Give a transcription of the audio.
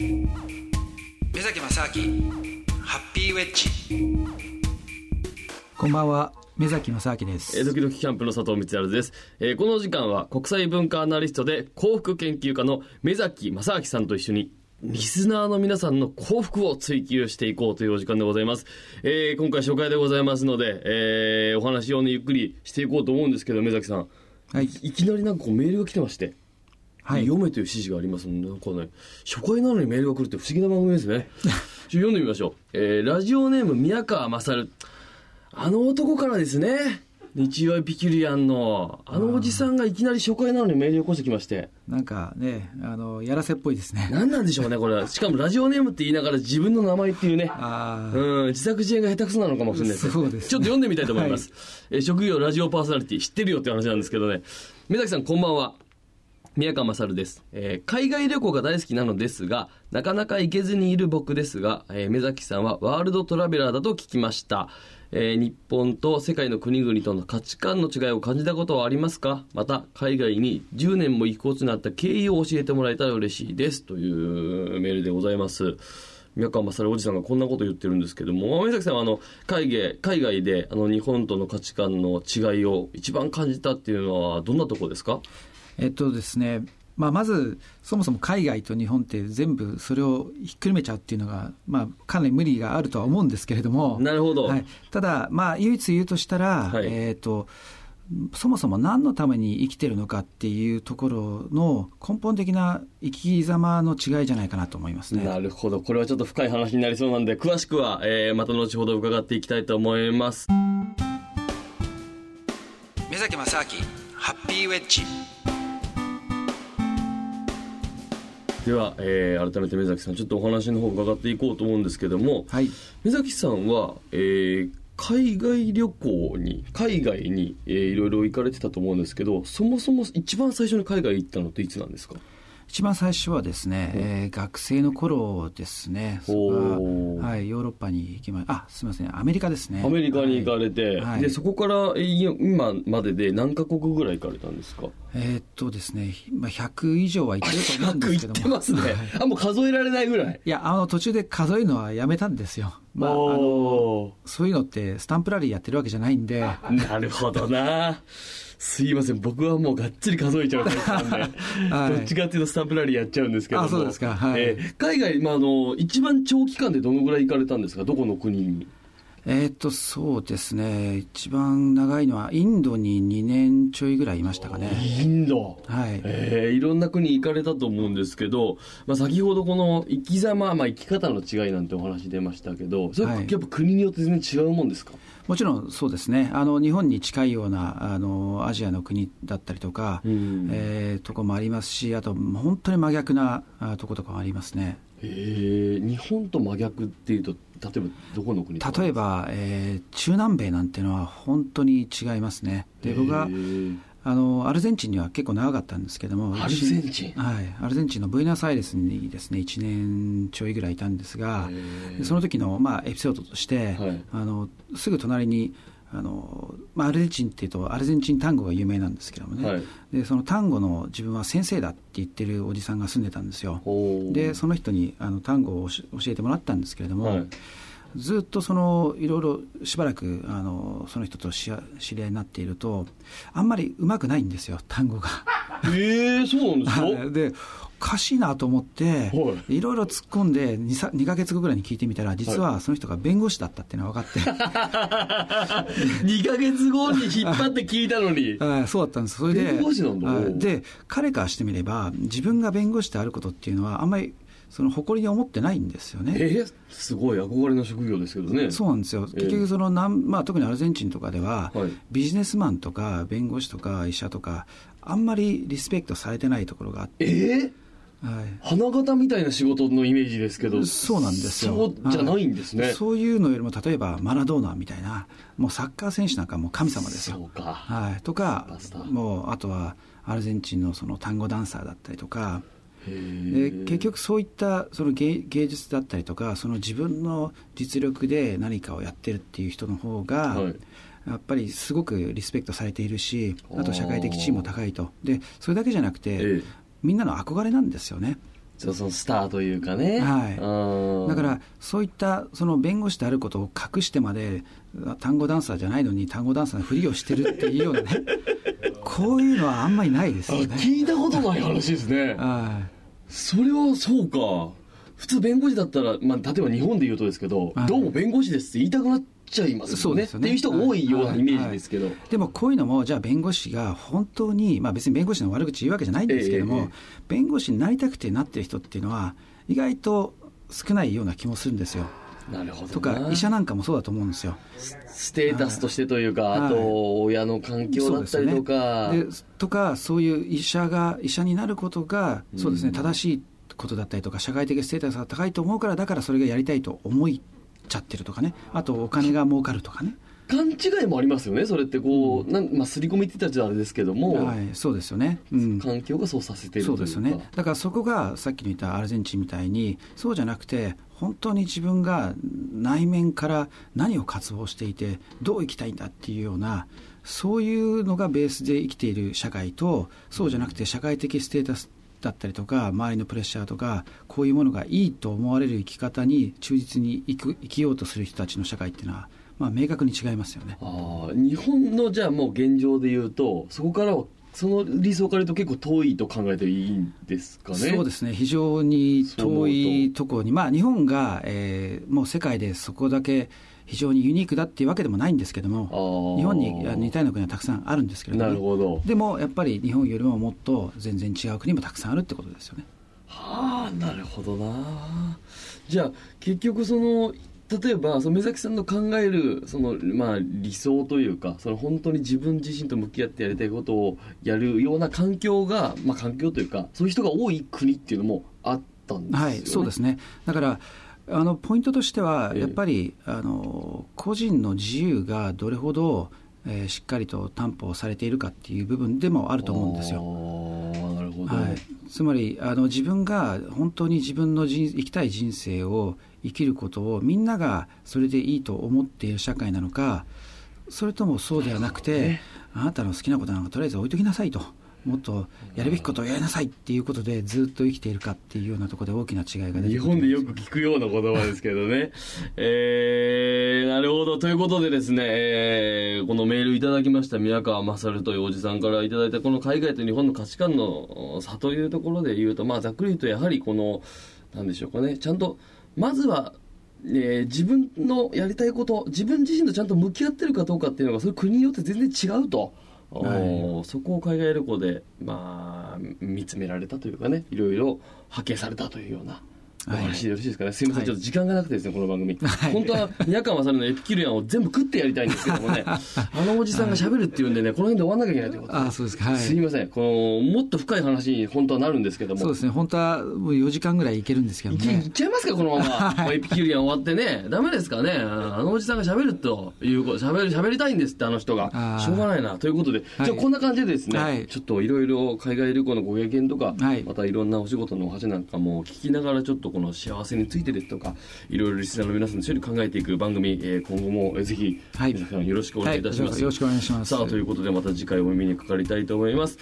目崎正明ハッピーウェッジこんばんは目崎正明ですえー、ドキドキキャンプの佐藤光晴です、えーこの時間は国際文化アナリストで幸福研究家の目崎正明さんと一緒にリスナーの皆さんの幸福を追求していこうというお時間でございます。えー今回初回でございますので、えーお話をね、ゆっくりしていこうと思うんですけど、目崎さん。はいいきなりなんかこうメールが来てまして。はい読めという指示がありますので、なんかね、初回なのにメールが来るって不思議な番組ですね。ちょ読んでみましょう。えーラジオネーム宮川勝。あの男からですね。日曜エピキュリアンの、あのおじさんがいきなり初回なのにメールを起こしてきまして。なんかねあのやらせっぽいですね何なんでしょうね、これは。しかもラジオネームって言いながら自分の名前っていうね。ああうん、自作自演が下手くそなのかもしれないですね。そうですねちょっと読んでみたいと思います。えー職業ラジオパーソナリティ知ってるよって話なんですけどね。目崎さんこんばんは。宮川勝です、えー海外旅行が大好きなのですが、なかなか行けずにいる僕ですが、えー目崎さんはワールドトラベラーだと聞きました。えー日本と世界の国々との価値観の違いを感じたことはありますか？また、海外に10年も行くことになった経緯を教えてもらえたら嬉しいです。というメールでございます。宮川勝おじさんがこんなこと言ってるんですけども、宮崎さんはあの海外海外であの日本との価値観の違いを一番感じたっていうのはどんなところですか？えっとですねまあ、まず、そもそも海外と日本って全部それをひっくるめちゃうっていうのが、まあ、かなり無理があるとは思うんですけれども、なるほど。はい、ただ、まあ、唯一言うとしたら、はいえっとそもそも何のために生きてるのかっていうところの根本的な生き様の違いじゃないかなと思いますね。なるほど。これはちょっと深い話になりそうなんで、詳しくは、えーまた後ほど伺っていきたいと思います。目崎正明ハッピーウェッジでは、えー改めて目崎さん、ちょっとお話の方伺っていこうと思うんですけども、はい。目崎さんは、えー海外旅行に、海外に、えーいろいろ行かれてたと思うんですけど、そもそも一番最初に海外行ったのっていつなんですか？一番最初はですね、えー学生の頃ですね、ははい、ヨーロッパに行きまあすみません、アメリカですね。アメリカに行かれて、はい。でそこからえー今までで何カ国ぐらい行かれたんですか？えーっとですね、まあ、100以上は行ってると思うんで100すけども。行ってますね、あもう数えられないぐらい。いや、あの、途中で数えるのはやめたんですよ。まあ、あの、おそういうのって、スタンプラリーやってるわけじゃないんで、ーなるほどなすいません。僕はもうがっつり数えちゃうタイプなんで、はい。どっちかっていうとスタンプラリーやっちゃうんですけども。あそうですか。はい。えー海外、まあ、あの一番長期間でどのぐらい行かれたんですか？どこの国に？えーっと、そうですね、一番長いのは、インドに2年ちょいぐらいいましたかね。インド？はい。えーいろんな国行かれたと思うんですけど、まあ、先ほどこの生き様、まあ、生き方の違いなんてお話出ましたけどそれはい。やっぱ国によって全然違うもんですか、もちろんそうですね、あの日本に近いようなあのアジアの国だったりとか、うん。えーとこもありますし、あと本当に真逆なあとことかもありますね。えー。日本と真逆っていうと例えばどこの国例えば、えー中南米なんていうのは本当に違いますね。で僕はへーあのアルゼンチンには結構長かったんですけども、アルゼンチン？はい、アルゼンチンのブエノスアイレスにですね1年ちょいぐらいいたんですがその時のまあエピソードとして、はい。あのすぐ隣にあの、まあ、アルゼンチンっていうとアルゼンチン単語が有名なんですけどもね、はい。でその単語の自分は先生だって言ってるおじさんが住んでたんですよ。でその人にあの単語を教教えてもらったんですけれども、はいずっとそのいろいろしばらくあのその人と知り合いになっているとあんまりうまくないんですよ単語が。えー、そうなんですか？おかしいなと思って、、はい。ろいろ突っ込んで 2, さ2ヶ月後ぐらいに聞いてみたら実はその人が弁護士だったっていうのが分かって、2ヶ月後に引っ張って聞いたのに。はいそうだったんです。それで弁護士なんだ。はい。で彼からしてみれば自分が弁護士であることっていうのはあんまりその誇りに思ってないんですよね。えー、すごい。憧れの職業ですけどね。そうなんですよ、ええ結局そのなん、まあ、特にアルゼンチンとかでは、はい。ビジネスマンとか弁護士とか医者とか、あんまりリスペクトされてないところがあって、えー、はい、花形みたいな仕事のイメージですけどそうなんですよ。そうじゃないんですね、はいそういうのよりも、例えばマラドーナみたいな、もうサッカー選手なんかもう神様ですよ。はい、とかもうあとはアルゼンチンのその単語ダンサーだったりとか、へでー結局そういったその芸芸術だったりとかその自分の実力で何かをやってるっていう人の方が、はいやっぱりすごくリスペクトされているしあと社会的地位も高いとでそれだけじゃなくて、ええみんなの憧れなんですよね。そのスターというかね。はいうんだからそういったその弁護士であることを隠してまで単語ダンサーじゃないのに単語ダンサーのふりをしてるっていうようなね こういうのはあんまりないですあよね。聞いたことない話ですね。はそれはそうか。普通弁護士だったら、まあ、例えば日本で言うとですけど、はいどうも弁護士ですって言いたくなっちゃいますよね。そうですよねっていう人が多いようなイメージですけど。い、でもこういうのもじゃあ弁護士が本当に、まあ、別に弁護士の悪口言うわけじゃないんですけども、ええええ弁護士になりたくてなってる人っていうのは意外と少ないような気もするんですよ。なるほどな。とか医者なんかもそうだと思うんですよ。ステータスとしてというか、はい。あと親の環境だったりとか、ね。でとかそういう医者が医者になることがそうですね、うん。正しいことだったりとか社会的ステータスが高いと思うからだからそれがやりたいと思いちゃってるとかね。あとお金が儲かるとかね、勘違いもありますよね、それってこう、なんまあ、刷り込みって言ったらあれですけども、はい、そうですよね、うん、環境がそうさせてるそうですよね。だからそこがさっきの言ったアルゼンチンみたいにそうじゃなくて本当に自分が内面から何を渇望していてどう生きたいんだっていうようなそういうのがベースで生きている社会とそうじゃなくて社会的ステータスだったりとか周りのプレッシャーとかこういうものがいいと思われる生き方に忠実に生きようとする人たちの社会っていうのは、まあ、明確に違いますよね。あ日本のじゃあもう現状で言うと、そこからは、その理想から言うと結構遠いと考えていいんですかね？そうですね、非常に遠いところに、まあ、日本が、えーもう世界でそこだけ非常にユニークだっていうわけでもないんですけどあも、ー日本にあ似たような国はたくさんあるんですけれども、なるほど。でもやっぱり日本よりももっと全然違う国もたくさんあるってことですよね。はあなるほどなじゃあ結局その例えばその目崎さんの考えるその、まあ、理想というかその本当に自分自身と向き合ってやりたいことをやるような環境が、まあ、環境というかそういう人が多い国っていうのもあったんですよね。はい、そうですね。だからあのポイントとしては、ええやっぱりあの個人の自由がどれほど、えーしっかりと担保されているかっていう部分でもあると思うんですよ。なるほど、はい、つまりあの自分が本当に自分の人生きたい人生を生きることをみんながそれでいいと思っている社会なのかそれともそうではなくてあなたの好きなことなんかとりあえず置いときなさいともっとやるべきことをやりなさいっていうことでずっと生きているかっていうようなところで大きな違いが出てくる日本でよく聞くような言葉ですけどね。えー、なるほど。ということでですね、えーこのメールいただきました宮川勝というおじさんからいただいたこの海外と日本の価値観の差というところで言うと、まあざっくり言うとやはりこの、なんでしょうかね、ちゃんと、まずは、えー自分のやりたいこと、自分自身とちゃんと向き合ってるかどうかっていうのが、それ国によって全然違うと。そこを海外旅行で、まあ、見つめられたというかね、いろいろ発見されたというようなおはい。話でよろしいですかね？すいません、はい。ちょっと時間がなくてですね、この番組。はい。本当は宮川勝のエピキュリアンを全部食ってやりたいんですけどもね、あのおじさんが喋るっていうんでね、この辺で終わんなきゃいけないということで。あそうですか。はい。すいません、この、もっと深い話に本当はなるんですけども。そうですね。本当はもう4時間ぐらいいけるんですけどいけいねっちゃいますか、このまま。エピキュリアン終わってね。ダメですかね。あのおじさんが喋るということ、喋る、喋りたいんですって、あの人が。しょうがないな。ということで、はい。じゃあこんな感じでですね、はい。ちょっといろいろ海外旅行のご経験とか、はい。またいろんなお仕事のお話なんかも聞きながら、ちょっとこの幸せについてですとか、いろいろリスナーの皆さんと一緒に考えていく番組、えー今後もえーぜひ、はい皆さんよろしくお願いいたします。はいよろしくお願いしますさあ、ということでまた次回お耳にかかりたいと思います。